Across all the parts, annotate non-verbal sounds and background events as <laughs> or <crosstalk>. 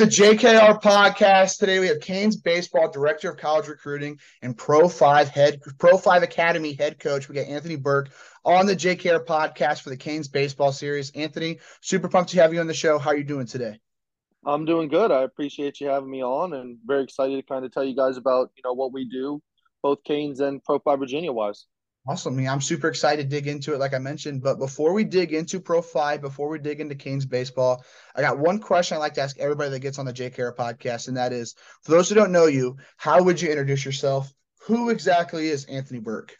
The JKR podcast. Today we have Canes baseball director of college recruiting and Pro Five head Pro Five Academy head coach. We got Anthony Burke on the JKR podcast for the Canes baseball series. Anthony, super pumped to have you on the show. How are you doing today? I'm doing good. I appreciate you having me on, and very excited to kind of tell you guys about you know what we do, both Canes and Pro Five Virginia wise. Awesome. I I'm super excited to dig into it, like I mentioned. But before we dig into Pro Five, before we dig into Canes baseball, I got one question I like to ask everybody that gets on the JKR podcast, and that is for those who don't know you, how would you introduce yourself? Who exactly is Anthony Burke?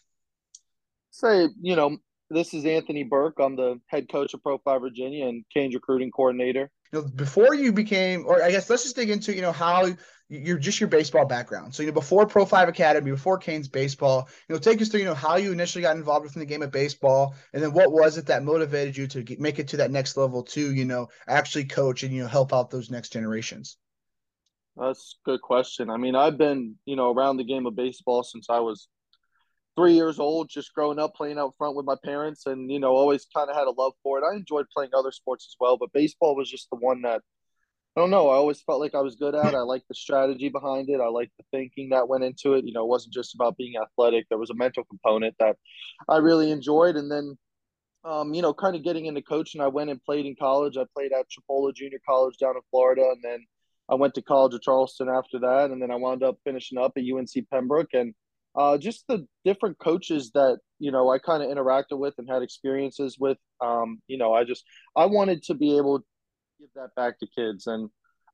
Say, you know, this is Anthony Burke. I'm the head coach of Pro Five Virginia and Canes recruiting coordinator. You know, before you became, or I guess let's just dig into, you know, how you're just your baseball background. So, you know, before Pro Five Academy, before Canes baseball, you know, take us through, you know, how you initially got involved within the game of baseball, and then what was it that motivated you to get, make it to that next level to, you know, actually coach and you know help out those next generations. That's a good question. I mean, I've been, you know, around the game of baseball since I was three years old, just growing up playing out front with my parents, and you know, always kind of had a love for it. I enjoyed playing other sports as well, but baseball was just the one that I don't know. I always felt like I was good at. It. I liked the strategy behind it. I liked the thinking that went into it. You know, it wasn't just about being athletic. There was a mental component that I really enjoyed. And then, um, you know, kind of getting into coaching, I went and played in college. I played at Chipola Junior College down in Florida, and then I went to college at Charleston after that, and then I wound up finishing up at UNC Pembroke. And uh, just the different coaches that you know I kind of interacted with and had experiences with. Um, you know, I just I wanted to be able give that back to kids and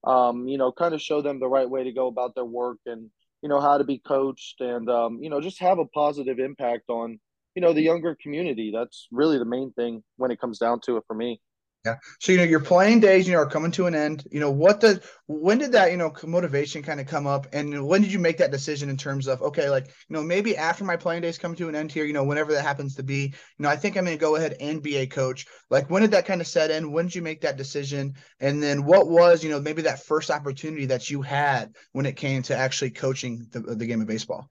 um, you know kind of show them the right way to go about their work and you know how to be coached and um, you know just have a positive impact on you know the younger community. That's really the main thing when it comes down to it for me yeah. So you know your playing days, you know, are coming to an end. You know, what does when did that you know motivation kind of come up, and when did you make that decision in terms of okay, like you know maybe after my playing days come to an end here, you know, whenever that happens to be, you know, I think I'm going to go ahead and be a coach. Like when did that kind of set in? When did you make that decision? And then what was you know maybe that first opportunity that you had when it came to actually coaching the, the game of baseball?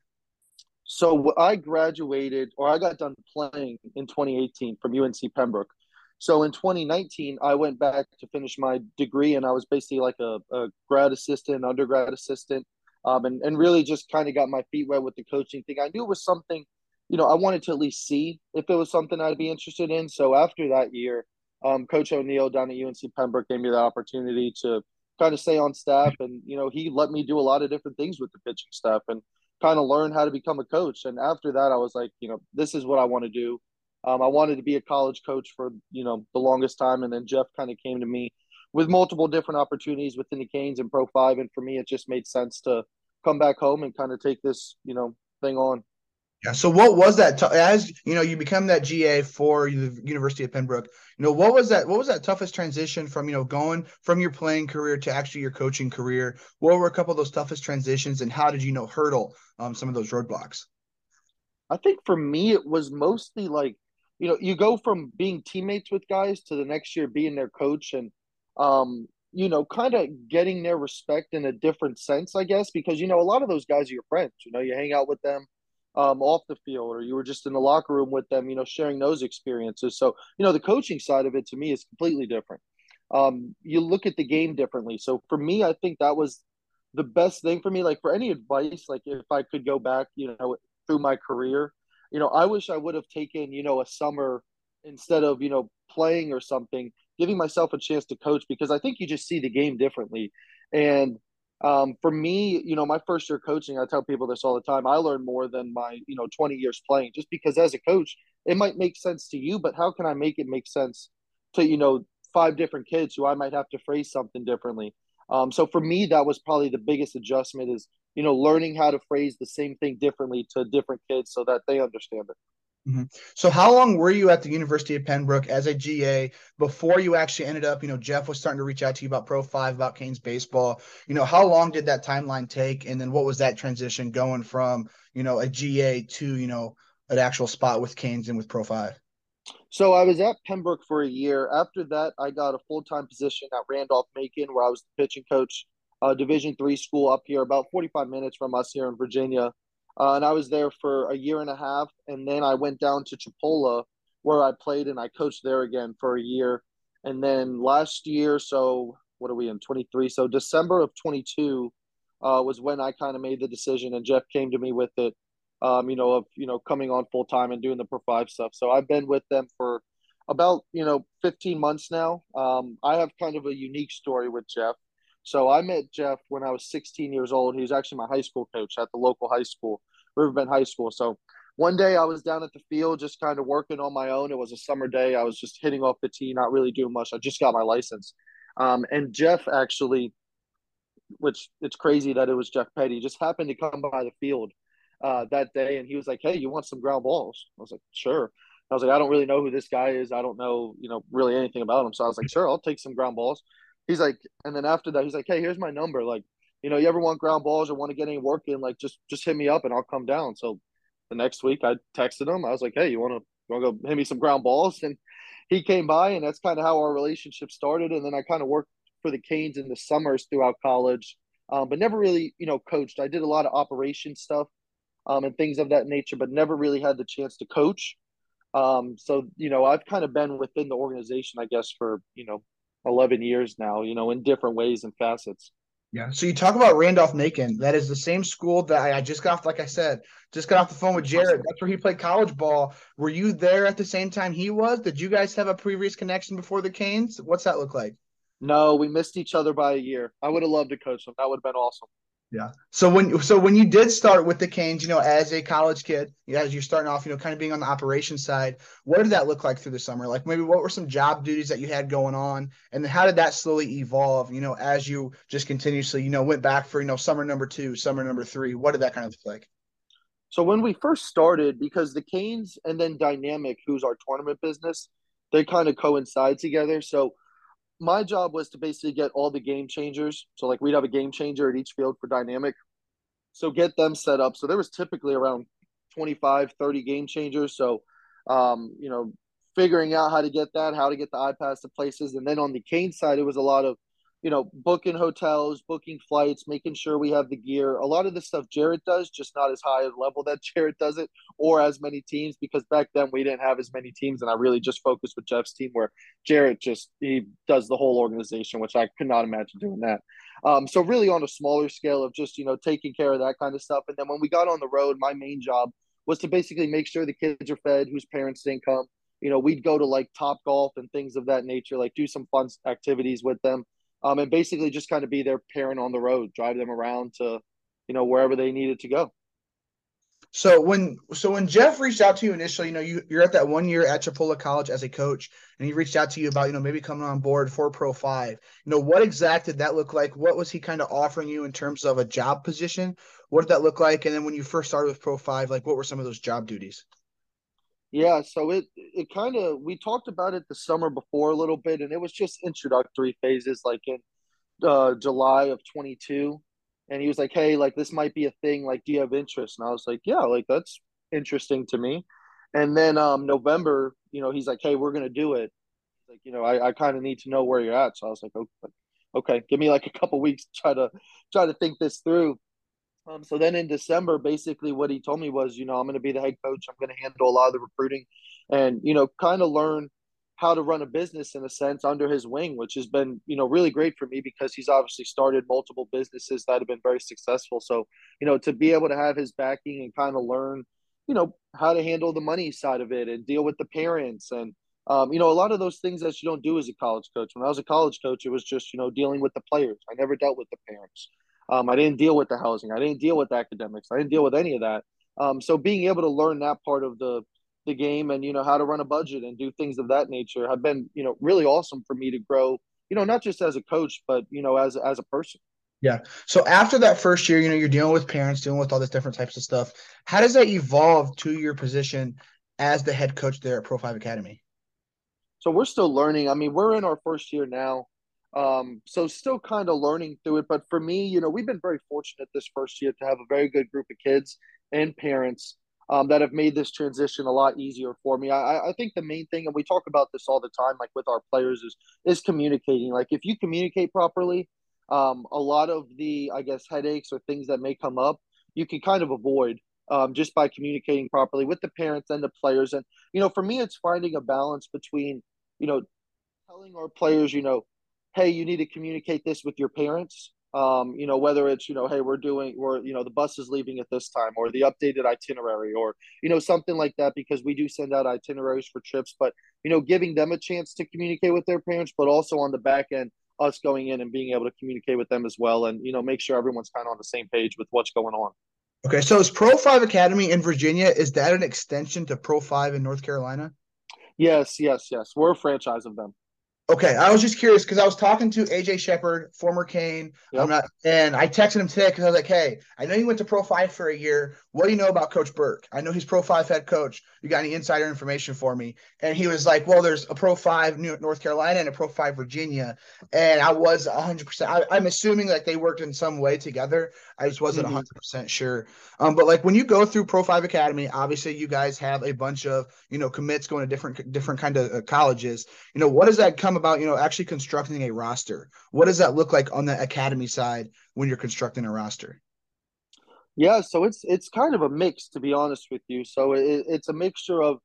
So I graduated or I got done playing in 2018 from UNC Pembroke. So in 2019, I went back to finish my degree, and I was basically like a, a grad assistant, undergrad assistant, um, and and really just kind of got my feet wet with the coaching thing. I knew it was something, you know, I wanted to at least see if it was something I'd be interested in. So after that year, um, Coach O'Neill down at UNC Pembroke gave me the opportunity to kind of stay on staff, and you know, he let me do a lot of different things with the pitching staff and kind of learn how to become a coach. And after that, I was like, you know, this is what I want to do. Um, I wanted to be a college coach for you know the longest time, and then Jeff kind of came to me with multiple different opportunities within the Canes and Pro Five, and for me, it just made sense to come back home and kind of take this you know thing on. Yeah. So what was that t- as you know you become that GA for the University of Pembroke? You know what was that? What was that toughest transition from you know going from your playing career to actually your coaching career? What were a couple of those toughest transitions, and how did you know hurdle um, some of those roadblocks? I think for me, it was mostly like you know, you go from being teammates with guys to the next year being their coach and, um, you know, kind of getting their respect in a different sense, I guess, because, you know, a lot of those guys are your friends. You know, you hang out with them um, off the field or you were just in the locker room with them, you know, sharing those experiences. So, you know, the coaching side of it to me is completely different. Um, you look at the game differently. So for me, I think that was the best thing for me. Like for any advice, like if I could go back, you know, through my career, you know, I wish I would have taken, you know, a summer instead of, you know, playing or something, giving myself a chance to coach because I think you just see the game differently. And um, for me, you know, my first year coaching, I tell people this all the time. I learned more than my, you know, 20 years playing just because as a coach, it might make sense to you, but how can I make it make sense to, you know, five different kids who I might have to phrase something differently? Um, so for me, that was probably the biggest adjustment is you know, learning how to phrase the same thing differently to different kids so that they understand it. Mm-hmm. So, how long were you at the University of Pembroke as a GA before you actually ended up? You know, Jeff was starting to reach out to you about Pro Five, about Canes baseball. You know, how long did that timeline take, and then what was that transition going from you know a GA to you know an actual spot with Canes and with Pro Five? So I was at Pembroke for a year. After that, I got a full time position at Randolph Macon, where I was the pitching coach, uh, Division three school up here, about forty five minutes from us here in Virginia. Uh, and I was there for a year and a half, and then I went down to Chipola, where I played and I coached there again for a year. And then last year, so what are we in twenty three? So December of twenty two uh, was when I kind of made the decision, and Jeff came to me with it um, you know, of you know coming on full time and doing the Pro Five stuff. So I've been with them for about you know 15 months now. Um, I have kind of a unique story with Jeff. So I met Jeff when I was 16 years old. He was actually my high school coach at the local high school, Riverbend High School. So one day I was down at the field just kind of working on my own. It was a summer day. I was just hitting off the tee, not really doing much. I just got my license. Um, and Jeff actually, which it's crazy that it was Jeff Petty, just happened to come by the field uh, that day, and he was like, "Hey, you want some ground balls?" I was like, "Sure." I was like, "I don't really know who this guy is. I don't know, you know, really anything about him." So I was like, "Sure, I'll take some ground balls." He's like, and then after that, he's like, "Hey, here's my number. Like, you know, you ever want ground balls or want to get any work in? Like, just just hit me up and I'll come down." So the next week, I texted him. I was like, "Hey, you want to want to go hit me some ground balls?" <laughs> And he came by, and that's kind of how our relationship started. And then I kind of worked for the Canes in the summers throughout college, um, but never really, you know, coached. I did a lot of operation stuff um, and things of that nature, but never really had the chance to coach. Um, so you know, I've kind of been within the organization, I guess, for you know, eleven years now. You know, in different ways and facets. Yeah. So you talk about Randolph Macon. That is the same school that I, I, just got off, like I said, just got off the phone with Jared. That's where he played college ball. Were you there at the same time he was? Did you guys have a previous connection before the Canes? What's that look like? No, we missed each other by a year. I would have loved to coach him. That would have been awesome. Yeah. So when so when you did start with the Canes, you know, as a college kid, as you're starting off, you know, kind of being on the operation side, what did that look like through the summer? Like maybe what were some job duties that you had going on, and then how did that slowly evolve? You know, as you just continuously, you know, went back for you know summer number two, summer number three. What did that kind of look like? So when we first started, because the Canes and then Dynamic, who's our tournament business, they kind of coincide together. So my job was to basically get all the game changers. So like we'd have a game changer at each field for dynamic. So get them set up. So there was typically around 25, 30 game changers. So um, you know, figuring out how to get that, how to get the iPads to places. And then on the Cane side, it was a lot of you know, booking hotels, booking flights, making sure we have the gear. A lot of the stuff Jared does, just not as high a level that <laughs> Jared does it, or as many teams, because back then we didn't have as many teams, and I really just focused with Jeff's team, where Jared just he does the whole organization, which I could not imagine doing that. Um, so really on a smaller scale of just you know taking care of that kind of stuff, and then when we got on the road, my main job was to basically make sure the kids are fed, whose parents didn't come. You know, we'd go to like Top Golf and things of that nature, like do some fun activities with them um, and basically just kind of be their parent on the road, drive them around to, you know, wherever they needed to go. So when so when Jeff reached out to you initially, you know, you, you're at that one year at Chipola College as a coach, and he reached out to you about, you know, maybe coming on board for Pro Five. You know, what exact did that look like? What was he kind of offering you in terms of a job position? What did that look like? And then when you first started with Pro Five, like what were some of those job duties? Yeah, so it it kind of we talked about it the summer before a little bit, and it was just introductory phases, like in uh, July of twenty two, and he was like, "Hey, like this might be a thing. Like, do you have interest?" And I was like, "Yeah, like that's interesting to me." And then um, November, you know, he's like, "Hey, we're gonna do it." Like, you know, I, I kind of need to know where you're at. So I was like, "Okay, okay, give me like a couple weeks try to try to think this through." Um, so then in December, basically what he told me was, you know, I'm going to be the head coach. I'm going to handle a lot of the recruiting and, you know, kind of learn how to run a business in a sense under his wing, which has been, you know, really great for me because he's obviously started multiple businesses that have been very successful. So, you know, to be able to have his backing and kind of learn, you know, how to handle the money side of it and deal with the parents and, um, you know, a lot of those things that you don't do as a college coach. When I was a college coach, it was just, you know, dealing with the players. I never dealt with the parents. Um, I didn't deal with the housing. I didn't deal with academics. I didn't deal with any of that. Um, so being able to learn that part of the the game and you know how to run a budget and do things of that nature have been you know really awesome for me to grow. You know, not just as a coach, but you know as as a person. Yeah. So after that first year, you know, you're dealing with parents, dealing with all this different types of stuff. How does that evolve to your position as the head coach there at Pro Five Academy? So we're still learning. I mean, we're in our first year now. Um, so still kind of learning through it. But for me, you know, we've been very fortunate this first year to have a very good group of kids and parents um, that have made this transition a lot easier for me. I, I think the main thing, and we talk about this all the time, like with our players, is is communicating. Like if you communicate properly, um, a lot of the I guess headaches or things that may come up, you can kind of avoid um, just by communicating properly with the parents and the players. And you know, for me, it's finding a balance between you know telling our players, you know, hey, you need to communicate this with your parents um, you know, whether it's, you know, hey, we're doing, we're, you know, the bus is leaving at this time or the updated itinerary or, you know, something like that, because we do send out itineraries for trips, but, you know, giving them a chance to communicate with their parents, but also on the back end, us going in and being able to communicate with them as well and, you know, make sure everyone's kind of on the same page with what's going on. Okay. So is Pro 5 Academy in Virginia, is that an extension to Pro 5 in North Carolina? Yes, yes, yes. We're a franchise of them. Okay, I was just curious because I was talking to AJ Shepard, former Cane, yep. not, and I texted him today because I was like, "Hey, I know you went to Pro Five for a year. What do you know about Coach Burke? I know he's Pro Five head coach. You got any insider information for me?" And he was like, "Well, there's a Pro Five North Carolina and a Pro Five Virginia." And I was 100. percent I'm assuming like they worked in some way together. I just wasn't 100 mm-hmm. percent sure. Um, but like when you go through Pro Five Academy, obviously you guys have a bunch of you know commits going to different different kind of uh, colleges. You know, what does that come about? You know, actually constructing a roster. What does that look like on the academy side when you're constructing a roster? Yeah, so it's it's kind of a mix to be honest with you. So it, it's a mixture of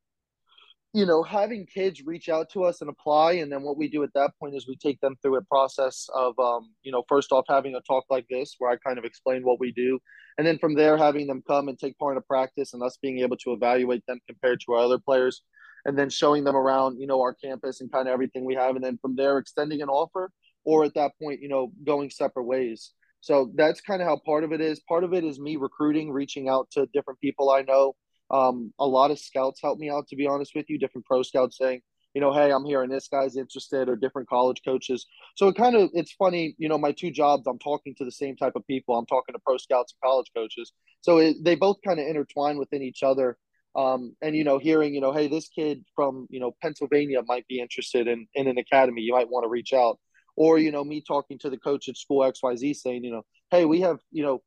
you know having kids reach out to us and apply and then what we do at that point is we take them through a process of um, you know first off having a talk like this where i kind of explain what we do and then from there having them come and take part in a practice and us being able to evaluate them compared to our other players and then showing them around, you know, our campus and kind of everything we have. And then from there, extending an offer or at that point, you know, going separate ways. So that's kind of how part of it is. Part of it is me recruiting, reaching out to different people I know. Um, a lot of scouts help me out, to be honest with you, different pro scouts saying, you know, hey, I'm here and this guy's interested, or different college coaches. So it kind of it's funny, you know, my two jobs, I'm talking to the same type of people. I'm talking to pro scouts and college coaches. So it, they both kind of intertwine within each other um, and you know hearing you know hey this kid from you know pennsylvania might be interested in in an academy. You might want to reach out. Or you know me talking to the coach at school xyz saying you know hey we have you know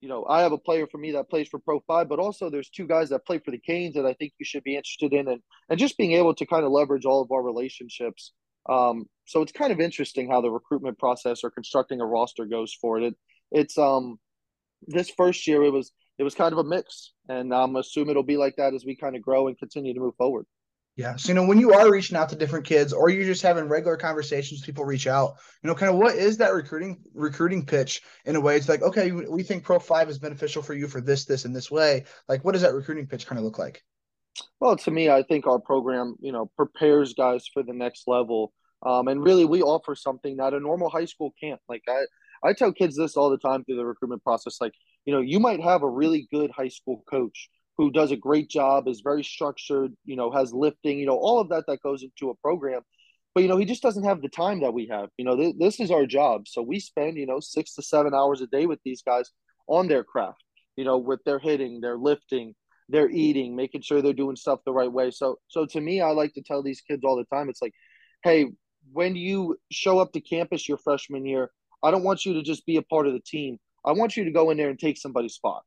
you know i have a player for me that plays for pro 5 but also there's two guys that play for the canes that i think you should be interested in. And and just being able to kind of leverage all of our relationships. Um, so it's kind of interesting how the recruitment process or constructing a roster goes for it, it it's um this first year it was it was kind of a mix, and I'm assuming it'll be like that as we kind of grow and continue to move forward. Yeah. So, you know, when you are reaching out to different kids or you're just having regular conversations, people reach out, you know, kind of what is that recruiting recruiting pitch in a way? It's like, okay, we think Pro 5 is beneficial for you for this, this, and this way. Like, what does that recruiting pitch kind of look like? Well, to me, I think our program, you know, prepares guys for the next level. Um, and really, we offer something that a normal high school can't. Like, I, I tell kids this all the time through the recruitment process. Like, you know, you might have a really good high school coach who does a great job, is very structured, you know, has lifting, you know, all of that that goes into a program. But, you know, he just doesn't have the time that we have. You know, th- this is our job. So we spend, you know, six to seven hours a day with these guys on their craft, you know, with their hitting, their lifting, their eating, making sure they're doing stuff the right way. So, so to me, I like to tell these kids all the time, it's like, hey, when you show up to campus your freshman year, I don't want you to just be a part of the team. I want you to go in there and take somebody's spot.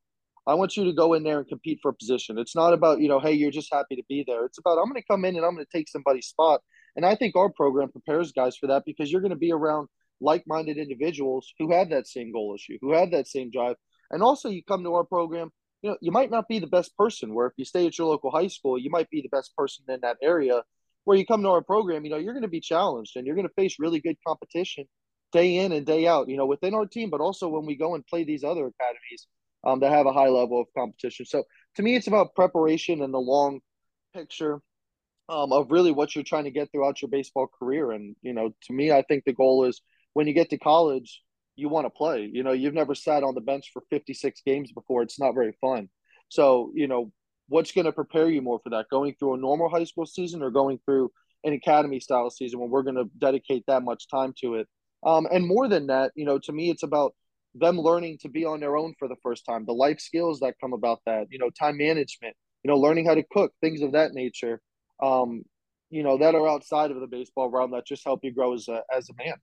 I want you to go in there and compete for a position. It's not about, you know, hey, you're just happy to be there. It's about, I'm going to come in and I'm going to take somebody's spot. And I think our program prepares guys for that because you're going to be around like minded individuals who have that same goal issue, who have that same drive. And also, you come to our program, you know, you might not be the best person, where if you stay at your local high school, you might be the best person in that area. Where you come to our program, you know, you're going to be challenged and you're going to face really good competition day in and day out, you know, within our team, but also when we go and play these other academies um, that have a high level of competition. So to me, it's about preparation and the long picture um, of really what you're trying to get throughout your baseball career. And, you know, to me, I think the goal is when you get to college, you want to play. You know, you've never sat on the bench for 56 games before. It's not very fun. So, you know, what's going to prepare you more for that? Going through a normal high school season or going through an academy style season when we're going to dedicate that much time to it? Um, and more than that, you know, to me, it's about them learning to be on their own for the first time, the life skills that come about that, you know, time management, you know, learning how to cook, things of that nature. Um, you know, that are outside of the baseball realm that just help you grow as a as a man.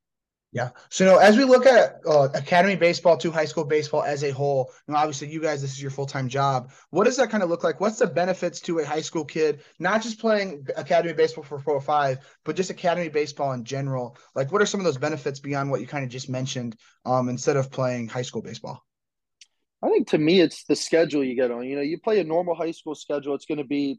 Yeah. So, you know, as we look at uh, academy baseball to high school baseball as a whole, you know, obviously you guys, this is your full time job. What does that kind of look like? What's the benefits to a high school kid, not just playing academy baseball for four or five, but just academy baseball in general? Like, what are some of those benefits beyond what you kind of just mentioned um, instead of playing high school baseball? I think to me, it's the schedule you get on. You know, you play a normal high school schedule, it's going to be,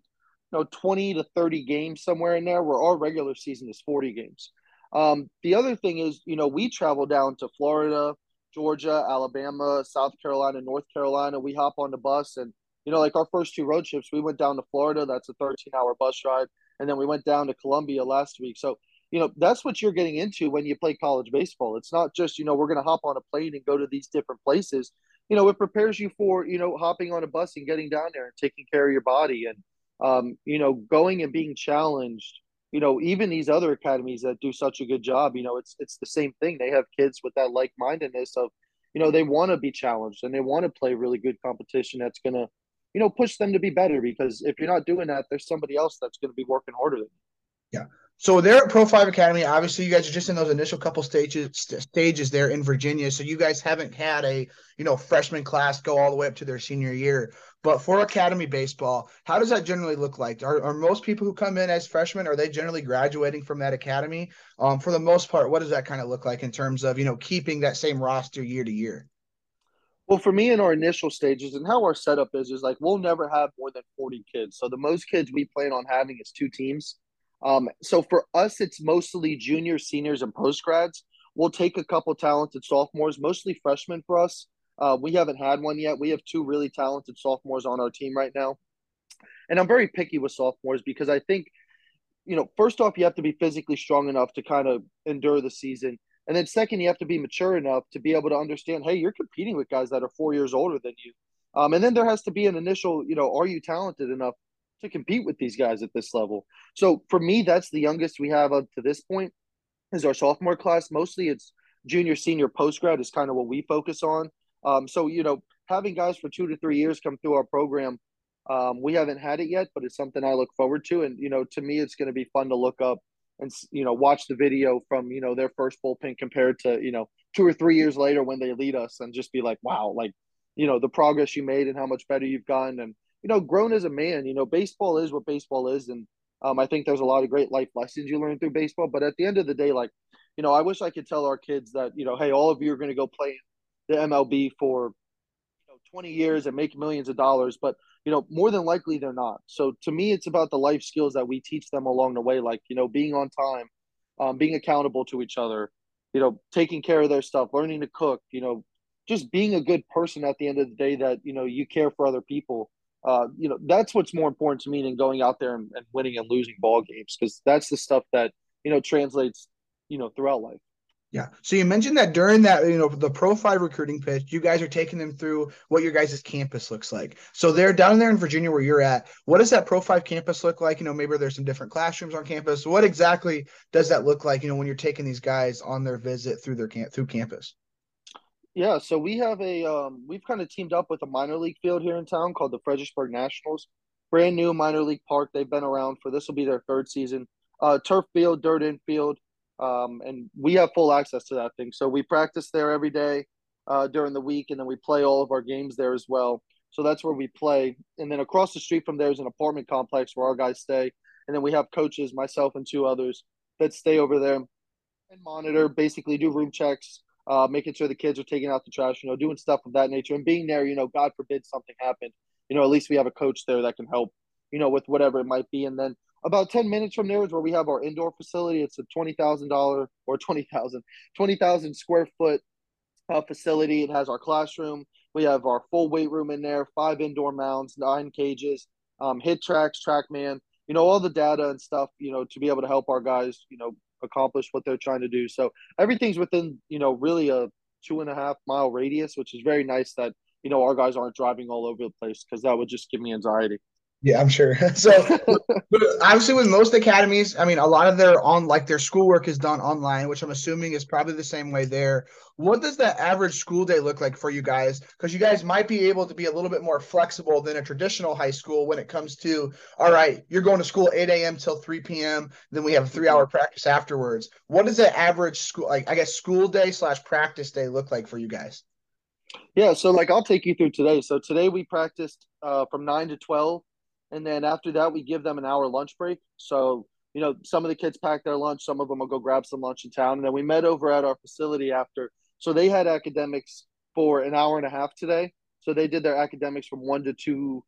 you know, 20 to 30 games somewhere in there, where our regular season is 40 games. Um, the other thing is, you know, we travel down to Florida, Georgia, Alabama, South Carolina, North Carolina. We hop on the bus and, you know, like our first two road trips, we went down to Florida. That's a 13 hour bus ride. And then we went down to Columbia last week. So, you know, that's what you're getting into when you play college baseball. It's not just, you know, we're going to hop on a plane and go to these different places. You know, it prepares you for, you know, hopping on a bus and getting down there and taking care of your body and, um, you know, going and being challenged you know, even these other academies that do such a good job, you know, it's it's the same thing. They have kids with that like mindedness of, you know, they want to be challenged and they want to play really good competition that's gonna, you know, push them to be better. Because if you're not doing that, there's somebody else that's gonna be working harder than you. Yeah. So they're at Pro Five Academy. Obviously, you guys are just in those initial couple stages stages there in Virginia. So you guys haven't had a you know freshman class go all the way up to their senior year. But for academy baseball, how does that generally look like? Are, are most people who come in as freshmen are they generally graduating from that academy? Um, for the most part, what does that kind of look like in terms of you know keeping that same roster year to year? Well, for me in our initial stages and how our setup is is like we'll never have more than 40 kids. So the most kids we plan on having is two teams. Um, so for us, it's mostly juniors, seniors, and post grads. We'll take a couple talented sophomores, mostly freshmen for us. Uh, we haven't had one yet. We have two really talented sophomores on our team right now. And I'm very picky with sophomores because I think, you know, first off, you have to be physically strong enough to kind of endure the season. And then second, you have to be mature enough to be able to understand, hey, you're competing with guys that are four years older than you. Um, and then there has to be an initial, you know, are you talented enough to compete with these guys at this level. So for me, that's the youngest we have up to this point is our sophomore class. Mostly it's junior, senior, post grad is kind of what we focus on. Um, so you know, having guys for two to three years come through our program, um, we haven't had it yet, but it's something I look forward to. And you know, to me, it's going to be fun to look up and you know watch the video from you know their first bullpen compared to you know two or three years later when they lead us and just be like, wow, like you know the progress you made and how much better you've gotten and you know, grown as a man. You know, baseball is what baseball is, and um, I think there's a lot of great life lessons you learn through baseball. But at the end of the day, like, you know, I wish I could tell our kids that, you know, hey, all of you are going to go play the MLB for you know 20 years and make millions of dollars, but you know, more than likely they're not. So to me, it's about the life skills that we teach them along the way, like you know, being on time, um, being accountable to each other, you know, taking care of their stuff, learning to cook, you know, just being a good person at the end of the day that you know you care for other people uh, you know, that's what's more important to me than going out there and, and winning and losing ball games because that's the stuff that you know translates, you know, throughout life. Yeah. So you mentioned that during that, you know, the Pro Five recruiting pitch, you guys are taking them through what your guys' campus looks like. So they're down there in Virginia where you're at. What does that Pro Five campus look like? You know, maybe there's some different classrooms on campus. What exactly does that look like? You know, when you're taking these guys on their visit through their camp through campus. Yeah, so we have a um, we've kind of teamed up with a minor league field here in town called the Fredericksburg Nationals. Brand new minor league park. They've been around for this will be their third season. Uh, turf field, dirt infield, um, and we have full access to that thing. So we practice there every day uh, during the week, and then we play all of our games there as well. So that's where we play. And then across the street from there is an apartment complex where our guys stay. And then we have coaches, myself and two others, that stay over there and monitor, basically do room checks, uh, making sure the kids are taking out the trash, you know, doing stuff of that nature, and being there. You know, God forbid something happened. You know, at least we have a coach there that can help. You know, with whatever it might be, and then about 10 minutes from there is where we have our indoor facility. It's a $20,000 or 20,000, 20,000 square foot uh, facility. It has our classroom. We have our full weight room in there, five indoor mounds, nine cages, um, HitTrax, TrackMan, you know, all the data and stuff, you know, to be able to help our guys, you know, accomplish what they're trying to do. So everything's within, you know, really a two and a half mile radius, which is very nice that, you know, our guys aren't driving all over the place because that would just give me anxiety. Yeah, I'm sure. <laughs> So obviously with most academies, I mean a lot of their on like their schoolwork is done online, which I'm assuming is probably the same way there. What does the average school day look like for you guys? Because you guys might be able to be a little bit more flexible than a traditional high school when it comes to all right, you're going to school 8 a.m. till 3 p.m. Then we have a three hour practice afterwards. What does the average school like I guess school day slash practice day look like for you guys? Yeah, so like I'll take you through today. So today we practiced uh, from nine to twelve and then after that, we give them an hour lunch break. So, you know, some of the kids pack their lunch, some of them will go grab some lunch in town. And then we met over at our facility after. So they had academics for an hour and a half today. So they did their academics from 1 to 2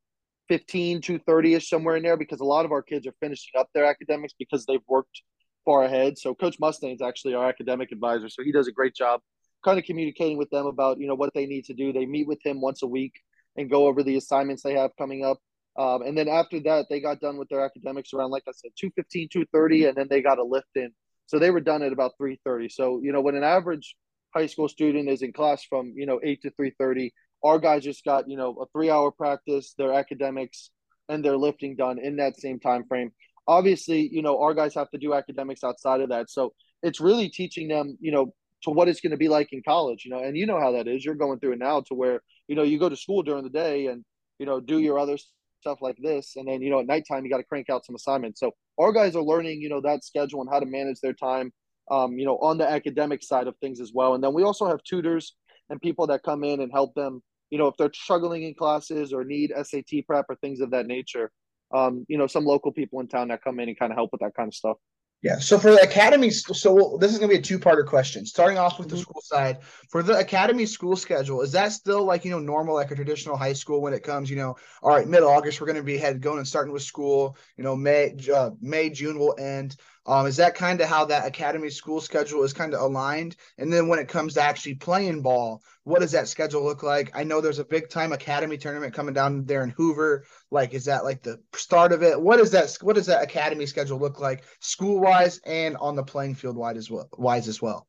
15, to 30 ish, somewhere in there, because a lot of our kids are finishing up their academics because they've worked far ahead. So Coach Mustane's actually our academic advisor. So he does a great job kind of communicating with them about, you know, what they need to do. They meet with him once a week and go over the assignments they have coming up. Um, and then after that, they got done with their academics around, like I said, 215, 230, and then they got a lift in. So they were done at about 330. So, you know, when an average high school student is in class from, you know, 8 to 330, our guys just got, you know, a three hour practice, their academics and their lifting done in that same time frame. Obviously, you know, our guys have to do academics outside of that. So it's really teaching them, you know, to what it's going to be like in college, you know, and you know how that is. You're going through it now to where, you know, you go to school during the day and, you know, do your other stuff like this. And then, you know, at nighttime, you got to crank out some assignments. So our guys are learning, you know, that schedule and how to manage their time, um, you know, on the academic side of things as well. And then we also have tutors and people that come in and help them, you know, if they're struggling in classes or need SAT prep or things of that nature. Um, you know, some local people in town that come in and kind of help with that kind of stuff. Yeah. So for the academy, so this is going to be a two-parter question. Starting off with mm-hmm. the school side, for the academy school schedule, is that still like you know normal, like a traditional high school when it comes? You know, all right, mid August we're going to be head going and starting with school. You know, May, uh, May, June will end. Um, is that kind of how that academy school schedule is kind of aligned? And then when it comes to actually playing ball, what does that schedule look like? I know there's a big time academy tournament coming down there in Hoover. Like, is that like the start of it? What is that? What does that academy schedule look like, school wise and on the playing field wide as well? Wise as well.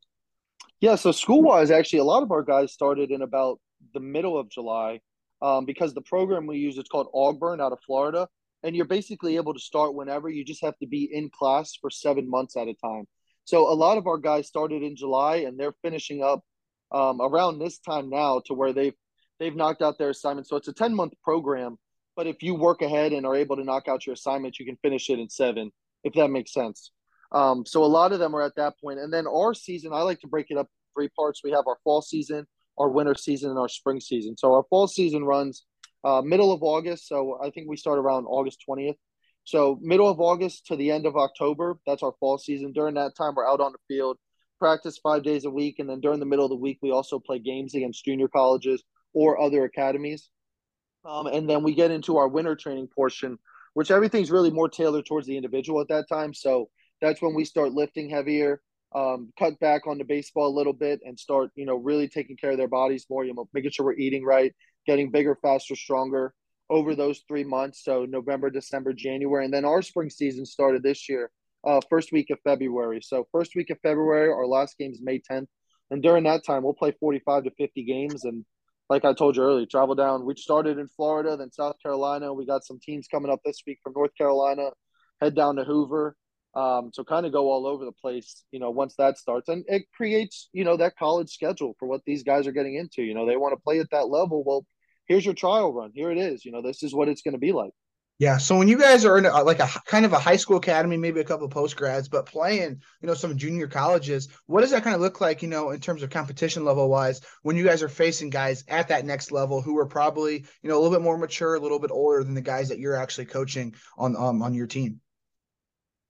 Yeah, so school wise, actually, a lot of our guys started in about the middle of July um, because the program we use is called Auburn out of Florida and you're basically able to start whenever. You just have to be in class for seven months at a time. So a lot of our guys started in July, and they're finishing up um, around this time now to where they've they've knocked out their assignment. So it's a ten month program, but if you work ahead and are able to knock out your assignment, you can finish it in seven, if that makes sense. Um, so a lot of them are at that point, and then our season, I like to break it up three parts. We have our fall season, our winter season, and our spring season. So our fall season runs uh, middle of August. So I think we start around August 20th. So middle of August to the end of October, that's our fall season. During that time, we're out on the field, practice five days a week, and then during the middle of the week, we also play games against junior colleges or other academies. Um, and then we get into our winter training portion, which everything's really more tailored towards the individual at that time. So that's when we start lifting heavier, um, cut back on the baseball a little bit, and start, you know, really taking care of their bodies more. You know, making sure we're eating right, getting bigger, faster, stronger over those three months. So November, December, January, and then our spring season started this year, uh, first week of February. So first week of February, our last game is May 10th, and during that time, we'll play 45 to 50 games. And like I told you earlier, travel down. We started in Florida, then South Carolina. We got some teams coming up this week from North Carolina. Head down to Hoover. Um, so kind of go all over the place, you know, once that starts, and it creates, you know, that college schedule for what these guys are getting into. You know, they want to play at that level. Well, here's your trial run. Here it is. You know, this is what it's going to be like. Yeah. So when you guys are in a, like a kind of a high school academy, maybe a couple of post grads, but playing, you know, some junior colleges, what does that kind of look like, you know, in terms of competition level wise, when you guys are facing guys at that next level who are probably, you know, a little bit more mature, a little bit older than the guys that you're actually coaching on um, on your team?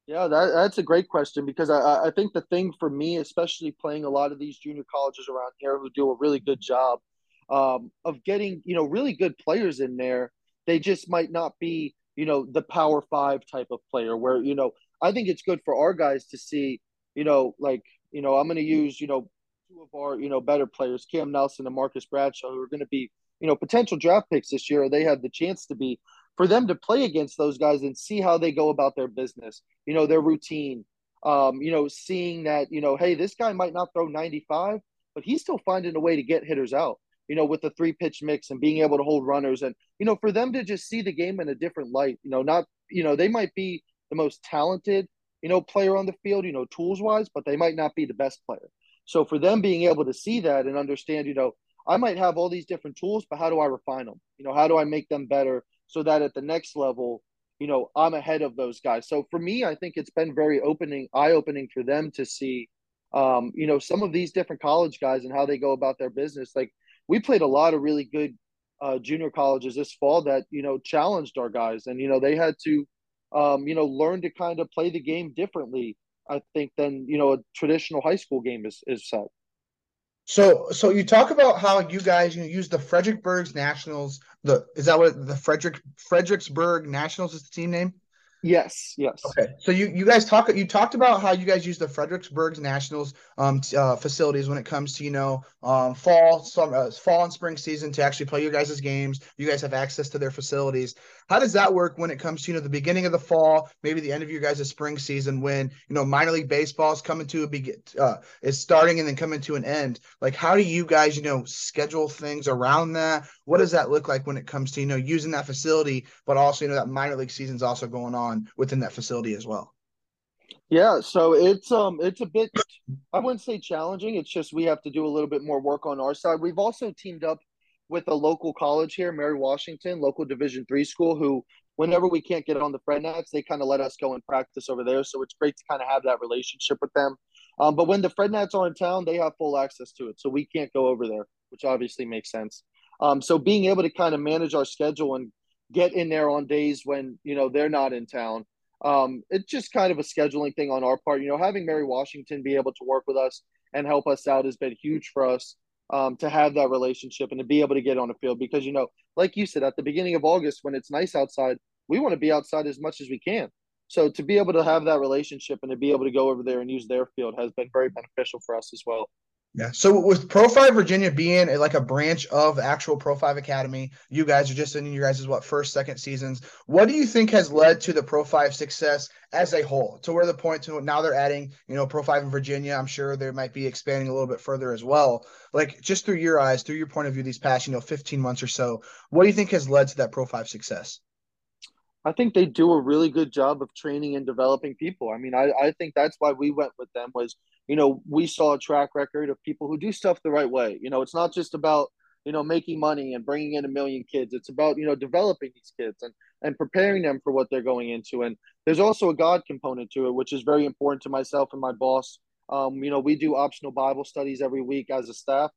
Yeah, that, that's a great question because I, I think the thing for me, especially playing a lot of these junior colleges around here who do a really good job, um, of getting you know really good players in there. They just might not be you know the power five type of player where you know I think it's good for our guys to see you know like you know I'm going to use you know two of our you know better players Cam Nelson and Marcus Bradshaw who are going to be you know potential draft picks this year. They have the chance to be for them to play against those guys and see how they go about their business. You know their routine. Um, you know, seeing that, you know, hey, this guy might not throw 95, but he's still finding a way to get hitters out you know, with the three pitch mix and being able to hold runners and, you know, for them to just see the game in a different light, you know, not, you know, they might be the most talented, you know, player on the field, you know, tools wise, but they might not be the best player. So for them being able to see that and understand, you know, I might have all these different tools, but how do I refine them? You know, how do I make them better so that at the next level, you know, I'm ahead of those guys. So for me, I think it's been very opening, eye opening for them to see, um, you know, some of these different college guys and how they go about their business. Like we played a lot of really good uh, junior colleges this fall that you know challenged our guys, and you know they had to, um, you know, learn to kind of play the game differently. I think than you know a traditional high school game is is set. So, so you talk about how you guys you know, use the Fredericksburg Nationals. The is that what the Frederick Fredericksburg Nationals is the team name? Yes, yes. Okay, so you you guys talk you talked about how you guys use the Fredericksburg Nationals um uh, facilities when it comes to you know um fall some uh, fall and spring season to actually play your guys' games. You guys have access to their facilities. How does that work when it comes to you know the beginning of the fall, maybe the end of your guys' spring season when you know minor league baseball is coming to a begin uh, is starting and then coming to an end? Like how do you guys you know schedule things around that? What does that look like when it comes to you know using that facility, but also you know that minor league season's also going on within that facility as well? Yeah, so it's um it's a bit I wouldn't say challenging. It's just we have to do a little bit more work on our side. We've also teamed up with a local college here, Mary Washington, local Division three school, who whenever we can't get on the Fred Nats, they kind of let us go and practice over there. So it's great to kind of have that relationship with them. Um, but when the Fred Nats are in town, they have full access to it, so we can't go over there, which obviously makes sense. Um, so being able to kind of manage our schedule and get in there on days when you know they're not in town, um, it's just kind of a scheduling thing on our part. You know, having Mary Washington be able to work with us and help us out has been huge for us um, to have that relationship and to be able to get on the field because you know like you said at the beginning of august when it's nice outside we want to be outside as much as we can. So to be able to have that relationship and to be able to go over there and use their field has been very beneficial for us as well yeah. So with Pro Five Virginia being like a branch of actual Pro Five Academy, you guys are just in your guys' what first, second seasons. What do you think has led to the Pro Five success as a whole? To where the point to now they're adding, you know, Pro Five in Virginia. I'm sure they might be expanding a little bit further as well. Like just through your eyes, through your point of view, these past, you know, 15 months or so, what do you think has led to that Pro Five success? I think they do a really good job of training and developing people. I mean, I, I think that's why we went with them was, you know, we saw a track record of people who do stuff the right way. You know, it's not just about, you know, making money and bringing in a million kids. It's about, you know, developing these kids and, and preparing them for what they're going into. And there's also a God component to it, which is very important to myself and my boss. Um, you know, we do optional Bible studies every week as a staff.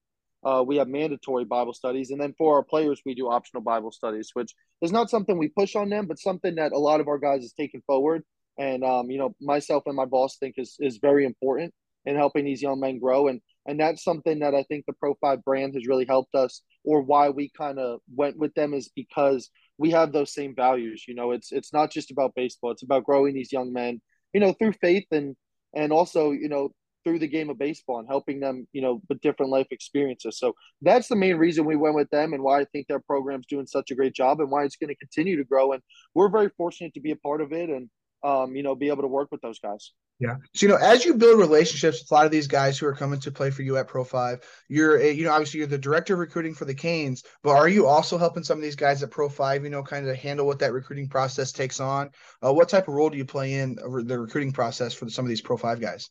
Uh, we have mandatory Bible studies, and then for our players, we do optional Bible studies, which is not something we push on them, but something that a lot of our guys is taking forward. And um, you know, myself and my boss think is is very important in helping these young men grow, and and that's something that I think the Pro Five brand has really helped us, or why we kind of went with them is because we have those same values. You know, it's it's not just about baseball; it's about growing these young men, you know, through faith and and also you know through the game of baseball and helping them, you know, with different life experiences. So that's the main reason we went with them and why I think their program's doing such a great job and why it's going to continue to grow. And we're very fortunate to be a part of it and, um, you know, be able to work with those guys. Yeah. So, you know, as you build relationships with a lot of these guys who are coming to play for you at Pro 5, you're, you know, obviously you're the director of recruiting for the Canes, but are you also helping some of these guys at Pro 5, you know, kind of handle what that recruiting process takes on? Uh, what type of role do you play in the recruiting process for some of these Pro 5 guys?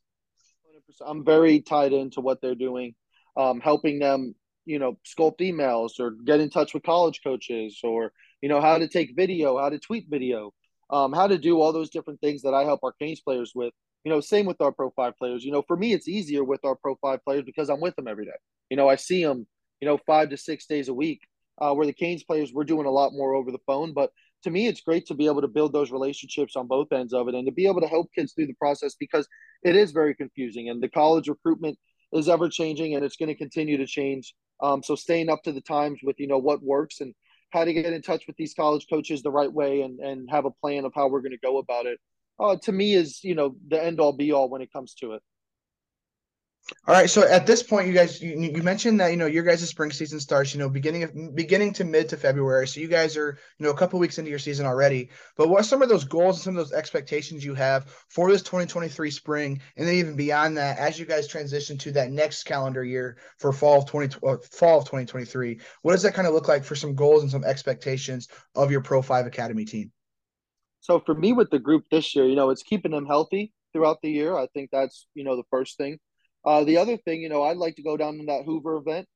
I'm very tied into what they're doing, um, helping them, you know, sculpt emails or get in touch with college coaches or, you know, how to take video, how to tweet video, um, how to do all those different things that I help our Canes players with. You know, same with our Pro 5 players. You know, for me, it's easier with our Pro 5 players because I'm with them every day. You know, I see them, you know, five to six days a week. Uh, where the Canes players, we're doing a lot more over the phone. But to me, it's great to be able to build those relationships on both ends of it and to be able to help kids through the process because it is very confusing and the college recruitment is ever changing and it's going to continue to change. Um, so staying up to the times with, you know, what works and how to get in touch with these college coaches the right way and, and have a plan of how we're going to go about it. Uh, to me is, you know, the end all be all when it comes to it. All right. So at this point, you guys, you, you mentioned that you know your guys' spring season starts, you know, beginning of beginning to mid to February. So you guys are, you know, a couple weeks into your season already. But what are some of those goals and some of those expectations you have for this 2023 spring, and then even beyond that, as you guys transition to that next calendar year for fall of 20 uh, fall of 2023? What does that kind of look like for some goals and some expectations of your Pro Five Academy team? So for me, with the group this year, you know, it's keeping them healthy throughout the year. I think that's you know the first thing uh, the other thing, you know, I'd like to go down to that Hoover event,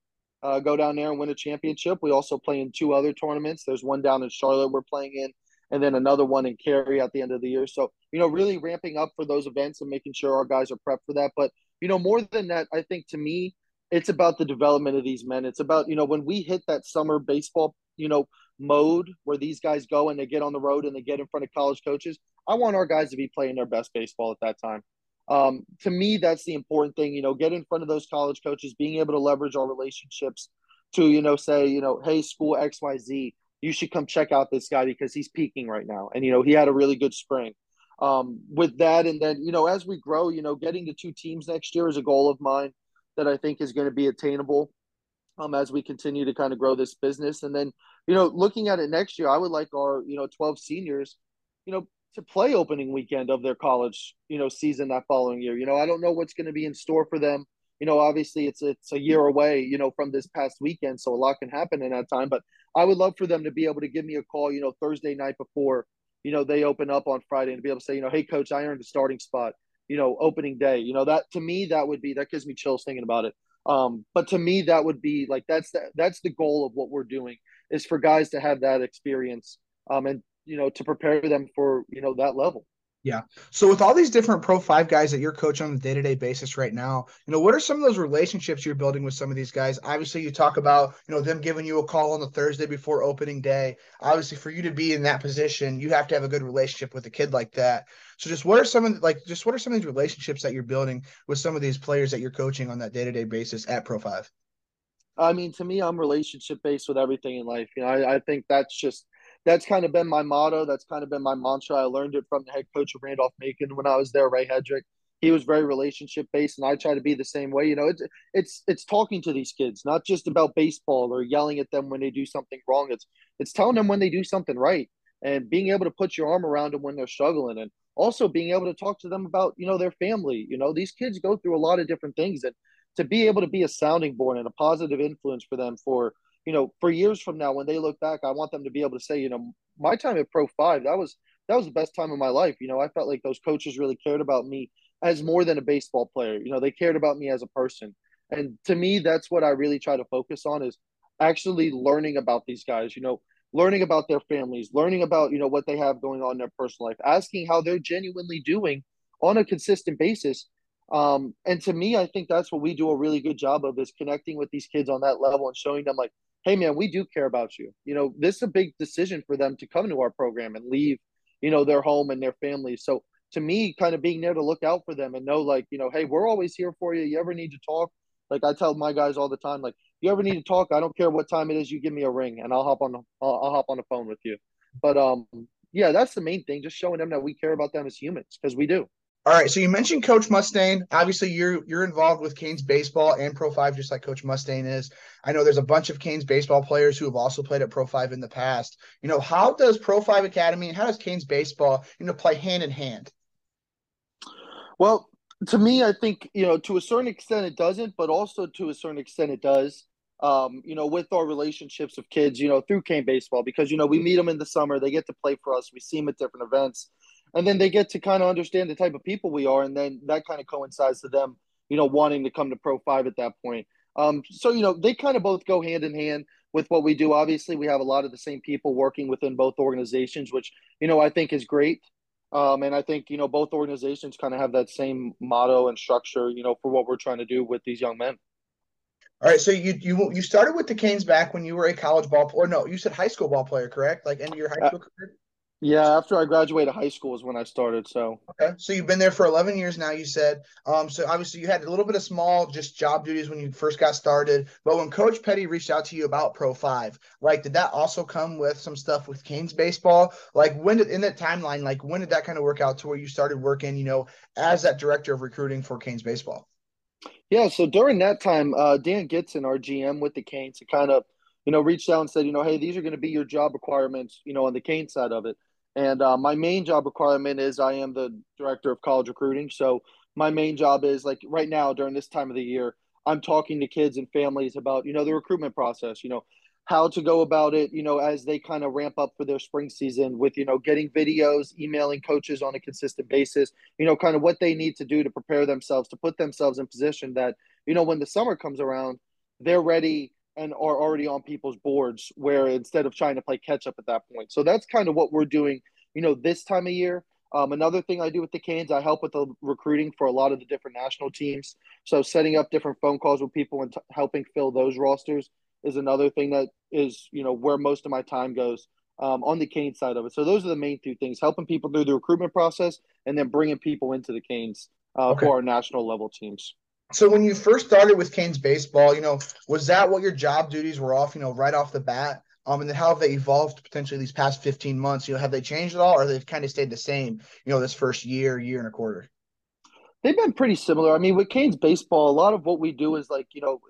uh, go down there and win a championship. We also play in two other tournaments. There's one down in Charlotte we're playing in, and then another one in Cary at the end of the year. So, you know, really ramping up for those events and making sure our guys are prepped for that. But, you know, more than that, I think to me, it's about the development of these men. It's about, you know, when we hit that summer baseball, you know, mode where these guys go and they get on the road and they get in front of college coaches, I want our guys to be playing their best baseball at that time. Um, to me, that's the important thing. You know, get in front of those college coaches, being able to leverage our relationships to, you know, say, you know, hey, school X Y Z, you should come check out this guy because he's peaking right now, and you know, he had a really good spring. Um, with that, and then you know, as we grow, you know, getting to two teams next year is a goal of mine that I think is going to be attainable. Um, as we continue to kind of grow this business, and then you know, looking at it next year, I would like our you know twelve seniors, you know, to play opening weekend of their college, you know, season that following year. You know, I don't know what's going to be in store for them. You know, obviously it's it's a year away, you know, from this past weekend, so a lot can happen in that time. But I would love for them to be able to give me a call, you know, Thursday night before, you know, they open up on Friday and be able to say, you know, hey coach, I earned a starting spot, you know, opening day. You know, that to me that would be that gives me chills thinking about it. Um, but to me that would be like that's the, that's the goal of what we're doing is for guys to have that experience um, and you know, to prepare them for, you know, that level. Yeah. So with all these different Pro 5 guys that you're coaching on a day-to-day basis right now, you know, what are some of those relationships you're building with some of these guys? Obviously, you talk about, you know, them giving you a call on the Thursday before opening day. Obviously, for you to be in that position, you have to have a good relationship with a kid like that. So just what are some of like just what are some of these relationships that you're building with some of these players that you're coaching on that day-to-day basis at Pro 5? I mean, to me, I'm relationship based with everything in life. You know, I, I think that's just that's kind of been my motto. That's kind of been my mantra. I learned it from the head coach of Randolph Macon when I was there, Ray Hedrick. He was very relationship based, and I try to be the same way. You know, it's it's it's talking to these kids, not just about baseball or yelling at them when they do something wrong. It's it's telling them when they do something right, and being able to put your arm around them when they're struggling, and also being able to talk to them about you know their family. You know, these kids go through a lot of different things, and to be able to be a sounding board and a positive influence for them for you know, for years from now, when they look back, I want them to be able to say, you know, my time at Pro Five, that was that was the best time of my life. You know, I felt like those coaches really cared about me as more than a baseball player. You know, they cared about me as a person. And to me, that's what I really try to focus on is actually learning about these guys, you know, learning about their families, learning about, you know, what they have going on in their personal life, asking how they're genuinely doing on a consistent basis. Um, and to me, I think that's what we do a really good job of is connecting with these kids on that level and showing them like, hey man, we do care about you. You know, this is a big decision for them to come to our program and leave, you know, their home and their families. So to me, kind of being there to look out for them and know like, you know, hey, we're always here for you. You ever need to talk? Like I tell my guys all the time, like, you ever need to talk? I don't care what time it is, you give me a ring and I'll hop on the I'll, I'll hop on the phone with you. But um yeah, that's the main thing, just showing them that we care about them as humans, because we do. All right, so you mentioned Coach Mustaine. Obviously, you're you're involved with Canes baseball and Pro Five, just like Coach Mustaine is. I know there's a bunch of Canes baseball players who have also played at Pro Five in the past. You know, how does Pro Five Academy and how does Canes baseball, you know, play hand in hand? Well, to me, I think you know to a certain extent it doesn't, but also to a certain extent it does. Um, you know, with our relationships of kids, you know, through Cane baseball, because you know we meet them in the summer, they get to play for us, we see them at different events and then they get to kind of understand the type of people we are, and then that kind of coincides to them, you know, wanting to come to Pro Five at that point. Um, so you know, they kind of both go hand in hand with what we do. Obviously, we have a lot of the same people working within both organizations, which you know I think is great. Um, and I think you know both organizations kind of have that same motto and structure, you know, for what we're trying to do with these young men. All right, so you you you started with the Canes back when you were a college ball or no, you said high school ball player, correct? Like end of your high uh, school uh, career. Yeah, after I graduated high school is when I started. So okay, so you've been there for eleven years now. You said, um, so obviously you had a little bit of small just job duties when you first got started. But when Coach Petty reached out to you about Pro Five, like, did that also come with some stuff with Canes baseball? Like, when did in that timeline, like, when did that kind of work out to where you started working, you know, as that director of recruiting for Canes baseball? Yeah, so during that time, uh, Dan Gitson, our GM with the Canes, kind of, you know, reached out and said, you know, hey, these are going to be your job requirements, you know, on the Cane side of it. And uh, my main job requirement is I am the director of college recruiting. So my main job is like right now during this time of the year, I'm talking to kids and families about, you know, the recruitment process, you know, how to go about it, you know, as they kind of ramp up for their spring season with, you know, getting videos, emailing coaches on a consistent basis, you know, kind of what they need to do to prepare themselves, to put themselves in position that, you know, when the summer comes around, they're ready and are already on people's boards where instead of trying to play catch up at that point. So that's kind of what we're doing, you know, this time of year. Um, another thing I do with the Canes, I help with the recruiting for a lot of the different national teams. So setting up different phone calls with people and t- helping fill those rosters is another thing that is, you know, where most of my time goes um, on the Canes side of it. So those are the main two things: helping people through the recruitment process, and then bringing people into the Canes uh, okay. for our national level teams. So when you first started with Canes baseball, you know, was that what your job duties were off, you know, right off the bat? Um, and then how have they evolved potentially these past 15 months? You know, have they changed at all or they've kind of stayed the same, you know, this first year, year and a quarter? They've been pretty similar. I mean, with Canes baseball, a lot of what we do is like, you know,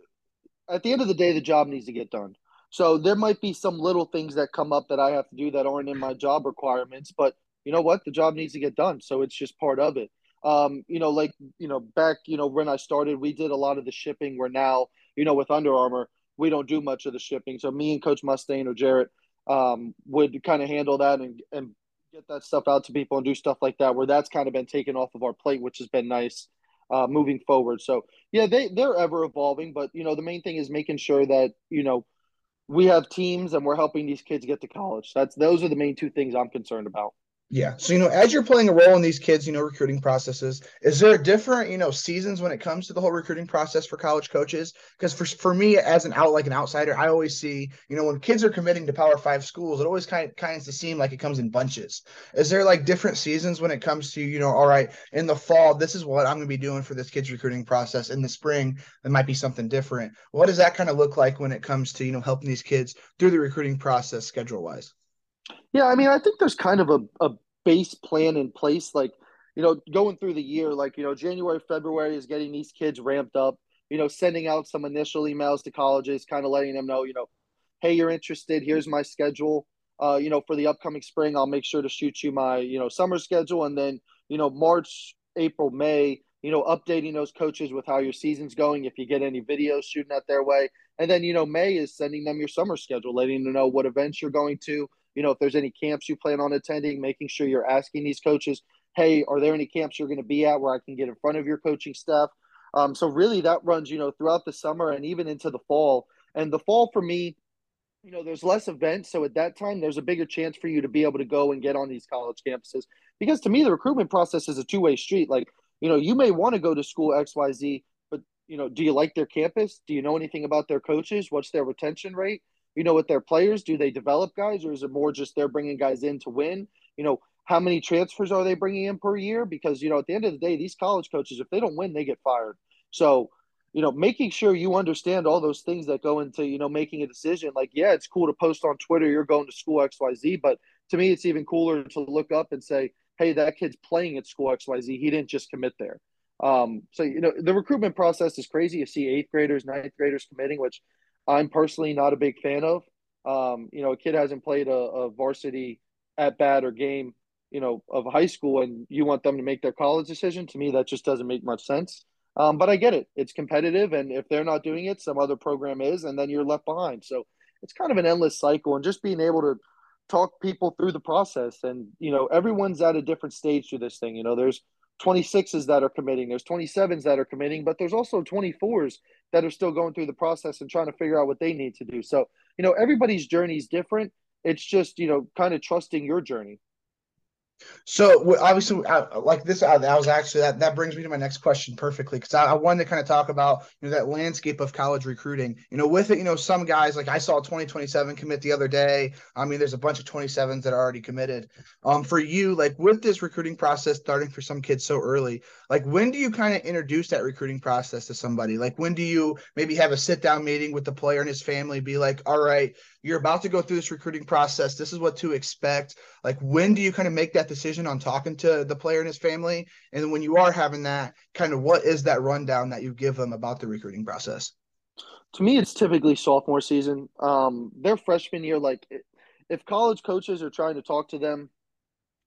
at the end of the day, the job needs to get done. So there might be some little things that come up that I have to do that aren't in my job requirements, but you know what? The job needs to get done. So it's just part of it. Um, you know, like, you know, back, you know, when I started, we did a lot of the shipping where now, you know, with Under Armour, we don't do much of the shipping. So me and Coach Mustaine or Jarrett um, would kind of handle that and, and get that stuff out to people and do stuff like that, where that's kind of been taken off of our plate, which has been nice uh, moving forward. So yeah, they they're ever evolving, but you know the main thing is making sure that you know we have teams and we're helping these kids get to college. That's those are the main two things I'm concerned about. Yeah. So, you know, as you're playing a role in these kids, you know, recruiting processes, is there a different, you know, seasons when it comes to the whole recruiting process for college coaches? Because for, for me, as an out, like an outsider, I always see, you know, when kids are committing to power five schools, it always kind of kind of seem like it comes in bunches. Is there like different seasons when it comes to, you know, all right, in the fall, this is what I'm going to be doing for this kids recruiting process. In the spring, it might be something different. What does that kind of look like when it comes to, you know, helping these kids through the recruiting process schedule wise? Yeah, I mean, I think there's kind of a, a base plan in place. Like, you know, going through the year, like, you know, January, February is getting these kids ramped up, you know, sending out some initial emails to colleges, kind of letting them know, you know, hey, you're interested. Here's my schedule. Uh, you know, for the upcoming spring, I'll make sure to shoot you my, you know, summer schedule. And then, you know, March, April, May, you know, updating those coaches with how your season's going, if you get any videos shooting out their way. And then, you know, May is sending them your summer schedule, letting them know what events you're going to, you know, if there's any camps you plan on attending, making sure you're asking these coaches, hey, are there any camps you're going to be at where I can get in front of your coaching staff? Um, so really that runs, you know, throughout the summer and even into the fall. And the fall for me, you know, there's less events. So at that time, there's a bigger chance for you to be able to go and get on these college campuses. Because to me, the recruitment process is a two way street. Like, you know, you may want to go to school XYZ, but, you know, do you like their campus? Do you know anything about their coaches? What's their retention rate? You know, with their players? Do they develop guys, or is it more just they're bringing guys in to win? You know, how many transfers are they bringing in per year? Because you know, at the end of the day, these college coaches, if they don't win, they get fired. So, you know, making sure you understand all those things that go into you know making a decision. Like, yeah, it's cool to post on Twitter you're going to school X Y Z, but to me, it's even cooler to look up and say, hey, that kid's playing at school X Y Z. He didn't just commit there. Um, so you know, the recruitment process is crazy. You see eighth graders, ninth graders committing, which I'm personally not a big fan of. Um, you know, a kid hasn't played a, a varsity at bat or game, you know, of high school, and you want them to make their college decision. To me, that just doesn't make much sense. Um, but I get it; it's competitive, and if they're not doing it, some other program is, and then you're left behind. So it's kind of an endless cycle, and just being able to talk people through the process, and you know, everyone's at a different stage through this thing. You know, there's 26s that are committing, there's 27s that are committing, but there's also 24s that are still going through the process and trying to figure out what they need to do. So, you know, everybody's journey is different. It's just, you know, kind of trusting your journey. So obviously, like this, that was actually that that brings me to my next question perfectly because I, I, wanted to kind of talk about you know that landscape of college recruiting. You know, with it, you know, some guys like I saw 2027 commit the other day. I mean, there's a bunch of 27s that are already committed. Um, for you, like with this recruiting process starting for some kids so early, like when do you kind of introduce that recruiting process to somebody? Like when do you maybe have a sit down meeting with the player and his family, be like, all right, you're about to go through this recruiting process. This is what to expect. Like, when do you kind of make that decision on talking to the player and his family? And when you are having that, kind of what is that rundown that you give them about the recruiting process? To me, it's typically sophomore season. Um, their freshman year, like if college coaches are trying to talk to them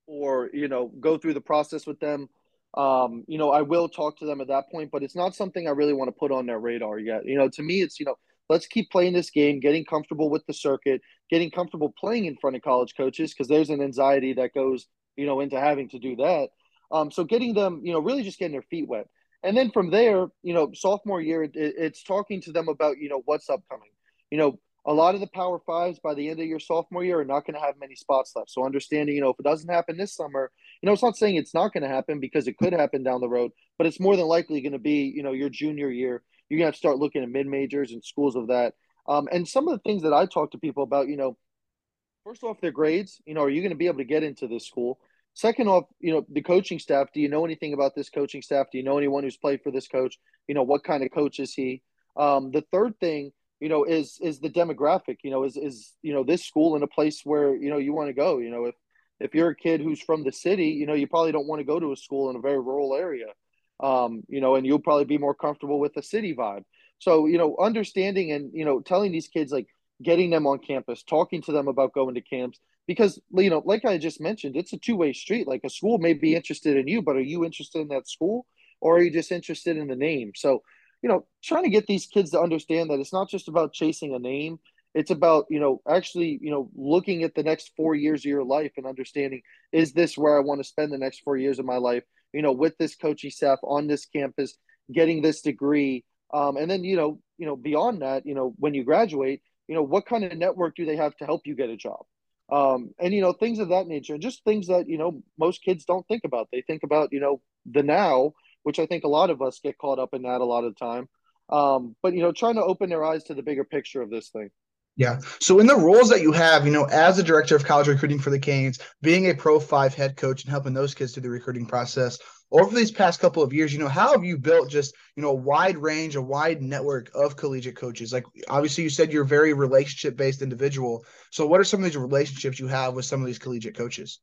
or you know go through the process with them um, you know, I will talk to them at that point, but it's not something I really want to put on their radar yet. You know, to me, it's, you know, let's keep playing this game, getting comfortable with the circuit, getting comfortable playing in front of college coaches, because there's an anxiety that goes, you know, into having to do that. Um, so getting them, you know, really just getting their feet wet. And then from there, you know, sophomore year, it, it's talking to them about, you know, what's upcoming. You know, a lot of the Power Fives by the end of your sophomore year are not going to have many spots left. So understanding, you know, if it doesn't happen this summer, you know, it's not saying it's not going to happen because it could happen down the road, but it's more than likely going to be, you know, your junior year. You're to have to start looking at mid majors and schools of that. Um, and some of the things that I talk to people about, you know, first off, their grades. You know, are you going to be able to get into this school? Second off, you know, the coaching staff. Do you know anything about this coaching staff? Do you know anyone who's played for this coach? You know, what kind of coach is he? Um, the third thing you know is is the demographic you know is is you know this school in a place where you know you want to go you know if if you're a kid who's from the city you know you probably don't want to go to a school in a very rural area um you know and you'll probably be more comfortable with the city vibe. So you know understanding and you know telling these kids like getting them on campus talking to them about going to camps because you know like i just mentioned it's a two-way street. Like a school may be interested in you but are you interested in that school? Or are you just interested in the name? So you know, trying to get these kids to understand that it's not just about chasing a name. It's about, you know, actually, you know, looking at the next four years of your life and understanding, is this where I want to spend the next four years of my life, you know, with this coaching staff on this campus, getting this degree. Um, and then, you know, you know, beyond that, you know, when you graduate, you know, what kind of network do they have to help you get a job? Um, and you know, things of that nature, just things that, you know, most kids don't think about. They think about, you know, the now which I think a lot of us get caught up in that a lot of the time. Um, but you know, trying to open their eyes to the bigger picture of this thing. Yeah. So in the roles that you have, you know, as a director of college recruiting for the Canes, being a Pro Five head coach and helping those kids through the recruiting process, over these past couple of years, you know, how have you built just, you know, a wide range, a wide network of collegiate coaches? Like obviously you said you're a very relationship based individual. So what are some of these relationships you have with some of these collegiate coaches?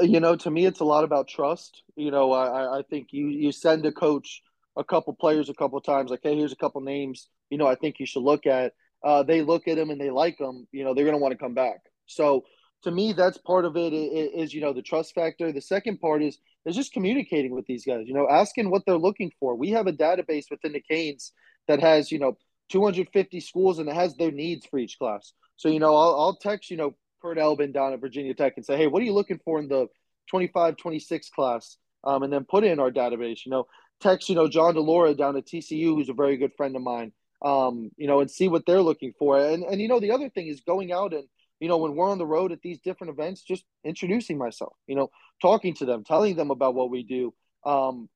you know, to me, it's a lot about trust. You know, I, I think you you send a coach a couple players a couple times, like, hey, here's a couple names. You know, I think you should look at. Uh, they look at them and they like them. You know, they're going to want to come back. So to me, that's part of it is, is, you know the trust factor. The second part is is just communicating with these guys. You know, asking what they're looking for. We have a database within the Canes that has you know 250 schools and it has their needs for each class. So you know, I'll, I'll text you know Kurt Elbin down at Virginia Tech and say, hey, what are you looking for in the 25, 26 class? Um, and then put in our database, you know, text, you know, John DeLora down at TCU, who's a very good friend of mine, um, you know, and see what they're looking for. And, and, you know, the other thing is going out and, you know, when we're on the road at these different events, just introducing myself, you know, talking to them, telling them about what we do. Um,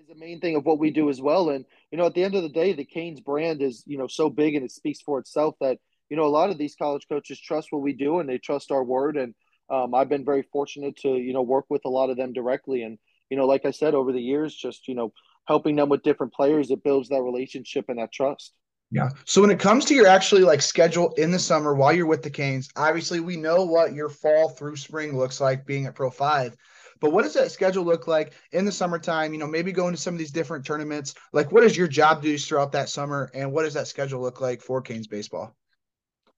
is the main thing of what we do as well. And, you know, at the end of the day, the Canes brand is, you know, so big and it speaks for itself that, you know, a lot of these college coaches trust what we do and they trust our word. And um, I've been very fortunate to, you know, work with a lot of them directly. And, you know, like I said, over the years, just, you know, helping them with different players, it builds that relationship and that trust. Yeah. So when it comes to your actually like schedule in the summer while you're with the Canes, obviously we know what your fall through spring looks like being at Pro 5. But what does that schedule look like in the summertime? You know, maybe going to some of these different tournaments. Like what is your job duties throughout that summer and what does that schedule look like for Canes baseball?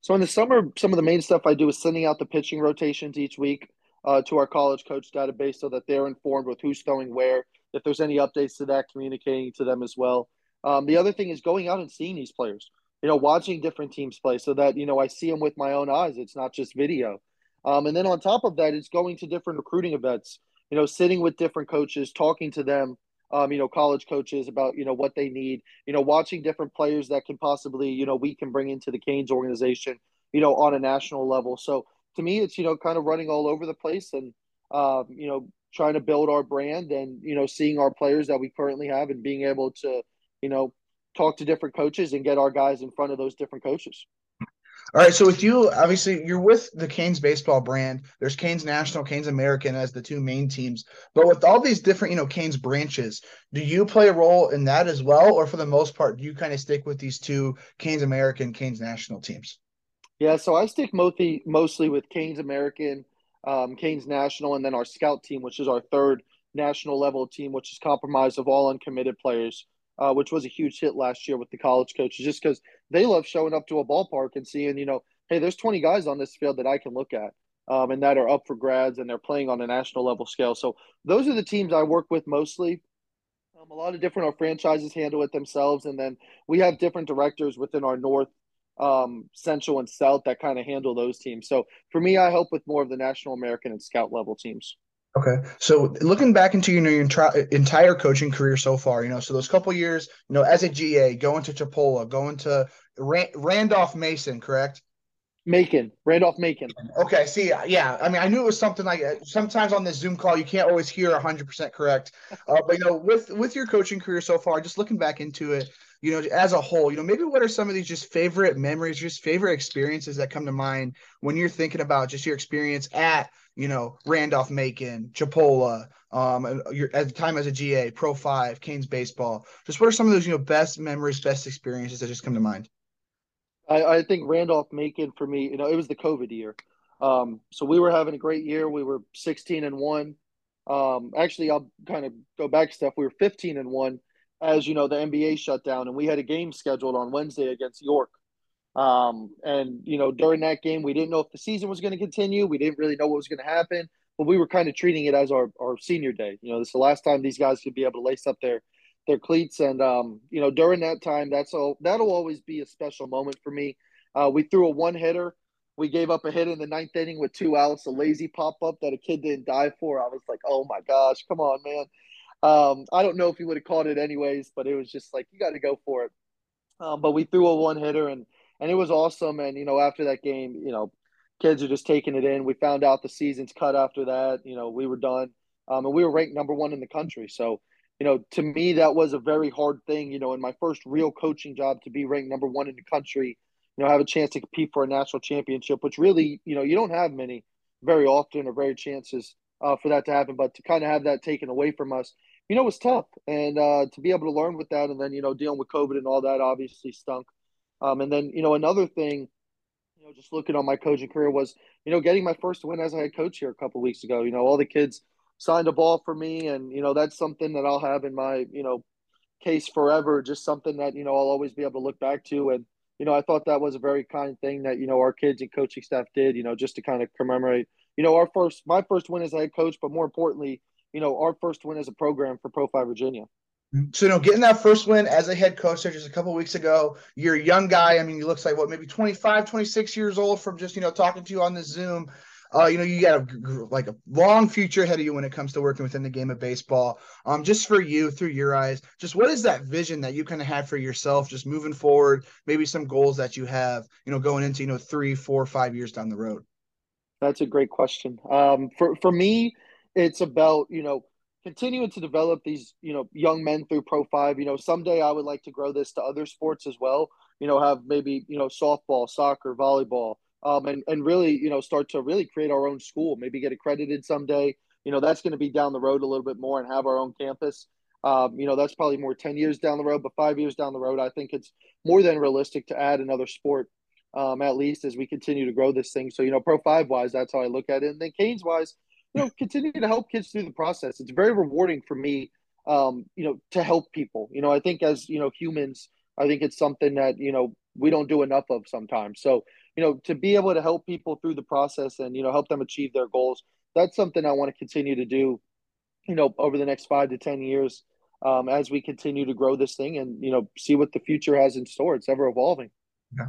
So in the summer, some of the main stuff I do is sending out the pitching rotations each week uh, to our college coach database so that they're informed with who's throwing where. If there's any updates to that, communicating to them as well. Um, the other thing is going out and seeing these players. You know, watching different teams play so that you know I see them with my own eyes. It's not just video. Um, and then on top of that, it's going to different recruiting events. You know, sitting with different coaches, talking to them, um, you know, college coaches about, you know, what they need, you know, watching different players that can possibly, you know, we can bring into the Canes organization, you know, on a national level. So to me, it's, you know, kind of running all over the place and, um, you know, trying to build our brand and, you know, seeing our players that we currently have and being able to, you know, talk to different coaches and get our guys in front of those different coaches. All right. So with you, obviously, you're with the Canes baseball brand. There's Canes National, Canes American as the two main teams. But with all these different, you know, Canes branches, do you play a role in that as well, or for the most part, do you kind of stick with these two Canes American, Canes National teams? Yeah, so I stick mostly mostly with Canes American, um, Canes National, and then our scout team, which is our third national level team, which is comprised of all uncommitted players, uh, which was a huge hit last year with the college coaches, just because they love showing up to a ballpark and seeing, you know, hey, there's 20 guys on this field that I can look at. Um, and that are up for grads and they're playing on a national level scale. So those are the teams I work with mostly. Um, a lot of different our franchises handle it themselves, and then we have different directors within our North um, Central and South that kind of handle those teams. So for me, I help with more of the National American and Scout level teams. Okay, so looking back into you know your entire coaching career so far, you know, so those couple years, you know, as a GA, going to Chipola, going to Randolph Mason, correct? Macon, Randolph Macon. Okay, see, yeah, I mean, I knew it was something like sometimes on this Zoom call you can't always hear 100% correct, uh, but you know, with with your coaching career so far, just looking back into it, you know, as a whole, you know, maybe what are some of these just favorite memories, just favorite experiences that come to mind when you're thinking about just your experience at, you know, Randolph Macon, Chipola, um, your at the time as a GA, Pro Five, Canes baseball. Just what are some of those, you know, best memories, best experiences that just come to mind? I, I think Randolph Macon for me, you know, it was the COVID year. Um, so we were having a great year. We were 16 and one. Um, actually, I'll kind of go back stuff. We were 15 and one as you know, the NBA shut down, and we had a game scheduled on Wednesday against York. Um, and you know, during that game, we didn't know if the season was going to continue. We didn't really know what was going to happen, but we were kind of treating it as our, our senior day. You know, this is the last time these guys could be able to lace up their their cleats, and um, you know, during that time, that's all. That'll always be a special moment for me. Uh, we threw a one hitter. We gave up a hit in the ninth inning with two outs, a lazy pop up that a kid didn't die for. I was like, oh my gosh, come on, man. Um, I don't know if he would have caught it anyways, but it was just like you got to go for it. Um, but we threw a one hitter and and it was awesome. And you know, after that game, you know, kids are just taking it in. We found out the season's cut after that. You know, we were done, um, and we were ranked number one in the country. So, you know, to me, that was a very hard thing. You know, in my first real coaching job, to be ranked number one in the country, you know, have a chance to compete for a national championship, which really, you know, you don't have many very often or very chances uh, for that to happen. But to kind of have that taken away from us, you know, it was tough. And uh, to be able to learn with that and then, you know, dealing with COVID and all that obviously stunk. Um, and then, you know, another thing, you know, just looking on my coaching career was, you know, getting my first win as a head coach here a couple weeks ago. You know, all the kids signed a ball for me. And, you know, that's something that I'll have in my, you know, case forever, just something that, you know, I'll always be able to look back to. And, you know, I thought that was a very kind thing that, you know, our kids and coaching staff did, you know, just to kind of commemorate, you know, our first, my first win as a head coach, but more importantly, you know, our first win as a program for Pro 5 Virginia. So, you know, getting that first win as a head coach there just a couple weeks ago, you're a young guy. I mean, he looks like what, maybe 25, 26 years old from just, you know, talking to you on the Zoom. Uh, you know, you got a, like a long future ahead of you when it comes to working within the game of baseball. Um, just for you, through your eyes, just what is that vision that you kind of had for yourself, just moving forward? Maybe some goals that you have, you know, going into you know three, four, five years down the road. That's a great question. Um, for for me, it's about you know continuing to develop these you know young men through pro five. You know someday i would like to grow this to other sports as well you know have maybe you know softball soccer volleyball um, and, and really you know start to really create our own school maybe get accredited someday. You know that's going to be down the road a little bit more and have our own campus. Um, you know that's probably more 10 years down the road but five years down the road i think it's more than realistic to add another sport um, at least as we continue to grow this thing. So you know pro five wise that's how i look at it. And then canes wise you know, continue to help kids through the process. It's very rewarding for me, um, you know, to help people. You know, I think as you know humans, I think it's something that you know we don't do enough of sometimes. So, you know, to be able to help people through the process and you know help them achieve their goals, that's something I want to continue to do. You know, over the next five to ten years, um, as we continue to grow this thing and you know see what the future has in store. It's ever evolving.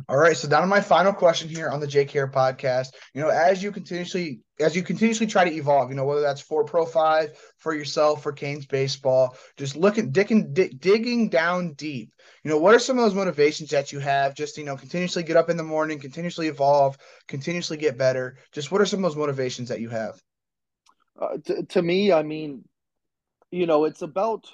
All right. So down to my final question here on the Jake JKR podcast. You know, as you continuously as you continuously try to evolve, you know, whether that's for Pro Five, for yourself, for Canes baseball, just looking digging dig, digging down deep. You know, what are some of those motivations that you have? Just you know, continuously get up in the morning, continuously evolve, continuously get better. Just what are some of those motivations that you have? Uh, to, to me, I mean, you know, it's about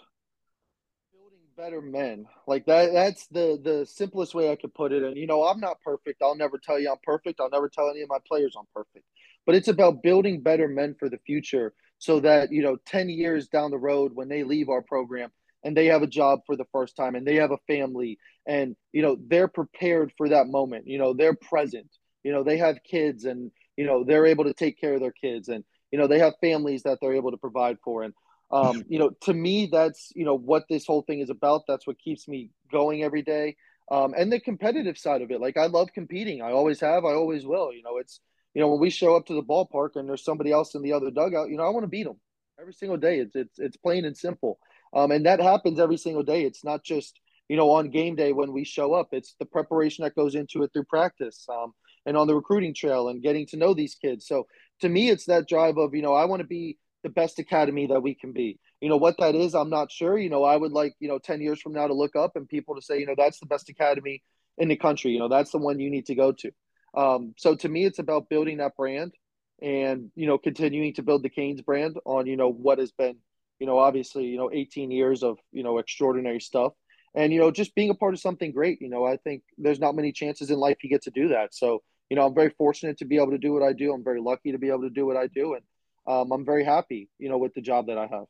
better men. Like that that's the the simplest way I could put it. And you know, I'm not perfect. I'll never tell you I'm perfect. I'll never tell any of my players I'm perfect. But it's about building better men for the future so that, you know, 10 years down the road when they leave our program and they have a job for the first time and they have a family and, you know, they're prepared for that moment. You know, they're present. you know they have kids and you know they're able to take care of their kids and you know they have families that they're able to provide for and um, you know to me that's you know what this whole thing is about. That's what keeps me going every day. Um, and the competitive side of it like i love competing. I always have i always will. You know it's you know when we show up to the ballpark and there's somebody else in the other dugout you know i want to beat them every single day. It's it's, it's plain and simple. Um, and that happens every single day. It's not just you know on game day when we show up. It's the preparation that goes into it through practice um, and on the recruiting trail and getting to know these kids. So to me it's that drive of you know i want to be the best academy that we can be. You know what that is, I'm not sure. You know, I would like, you know, 10 years from now to look up and people to say, you know, that's the best academy in the country. You know, that's the one you need to go to. Um, so to me, it's about building that brand and, you know, continuing to build the Canes brand on, you know, what has been, you know, obviously, you know, 18 years of, you know, extraordinary stuff. And, you know, just being a part of something great, you know, I think there's not many chances in life you get to do that. So, you know, I'm very fortunate to be able to do what I do. I'm very lucky to be able to do what I do. And, um, I'm very happy, you know, with the job that I have.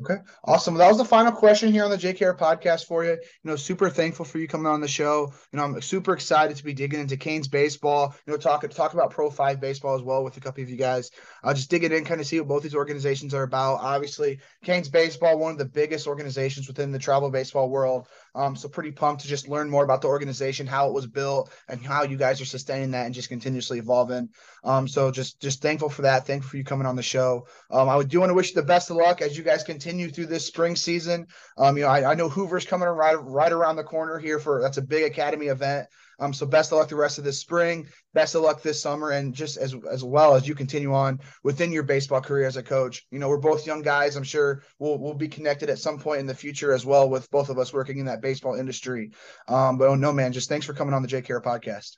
Okay, awesome. That was the final question here on the JKR podcast for you. You know, super thankful for you coming on the show. You know, I'm super excited to be digging into Canes baseball. You know, talk talk about Pro Five baseball as well with a couple of you guys. I'll just dig it in, kind of see what both these organizations are about. Obviously, Canes baseball, one of the biggest organizations within the travel baseball world. Um, so pretty pumped to just learn more about the organization, how it was built, and how you guys are sustaining that and just continuously evolving. Um, so just just thankful for that. Thankful for you coming on the show. Um, I do want to wish you the best of luck as you guys continue through this spring season. Um, you know, I, I know Hoover's coming right right around the corner here for that's a big academy event. Um, so best of luck the rest of this spring. Best of luck this summer, and just as as well as you continue on within your baseball career as a coach. You know, we're both young guys. I'm sure we'll we'll be connected at some point in the future as well with both of us working in that baseball industry. Um, but oh no, man, just thanks for coming on the JKR podcast.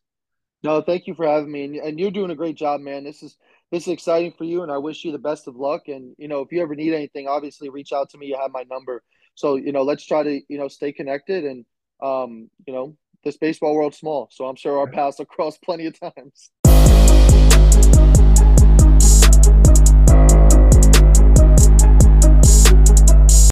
No, thank you for having me, and, and you're doing a great job, man. This is this is exciting for you, and I wish you the best of luck. And you know, if you ever need anything, obviously reach out to me. You have my number, so you know, let's try to you know stay connected and um, you know this baseball world's small, so I'm sure our paths will cross plenty of times.